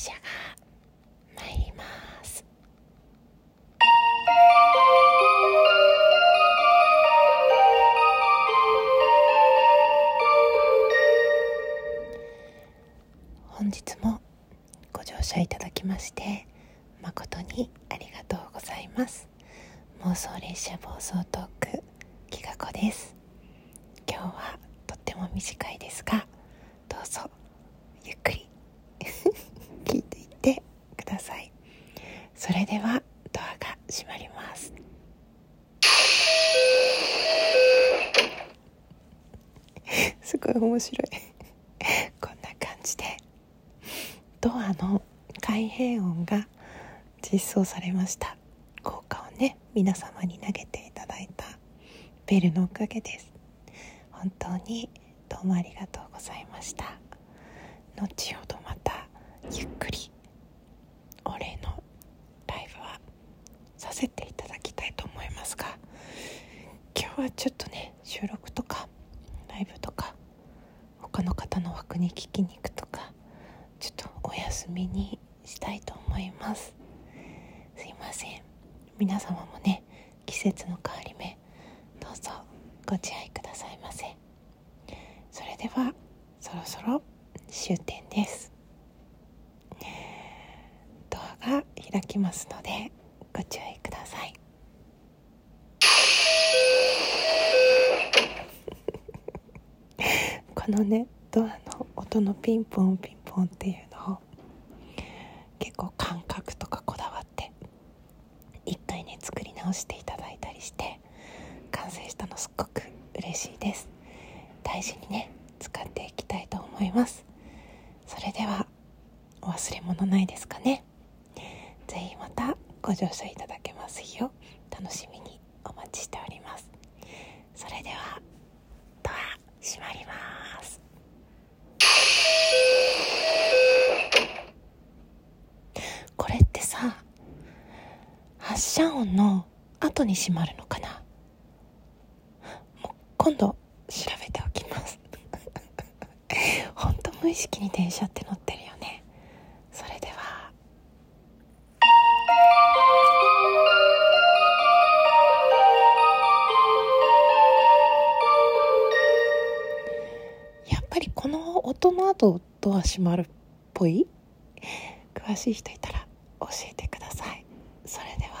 車が参ります。本日もご乗車いただきまして誠にありがとうございます。妄想列車暴走トークきがこです。今日はとっても短いですがどうぞゆっくり聞いていってくださいそれではドアが閉まります。すごい面白い。こんな感じで。ドアの開閉音が実装されました。効果をね皆様に投げていただいた。ベルのおかげです。本当にどうもありがとうございました。後ほどまたゆっくりお礼のライブはさせていただきたいと思いますが今日はちょっとね収録とかライブとか他の方の枠に聞きに行くとかちょっとお休みにしたいと思います。すいません。皆様もね季節の変わり目どうぞご自愛くださいませ。それではそろそろ終点です。ドアが開きますのでご注意ください。このねドアの音のピンポンピンポンっていうのを結構感覚とかこだわって一回ね作り直していただいたりして完成したのすっごく嬉しいです。大事にね使っていきたいと思います。それではお忘れ物ないですかね。ぜひまたご乗車いただけますよ。楽しみにお待ちしております。それではドア閉まります。これってさ発射音の後に閉まるのかな？もう今度調べておきます。ほんと無意識に電車って乗ってこの音の後ドア閉まるっぽい？詳しい人いたら教えてください。それでは。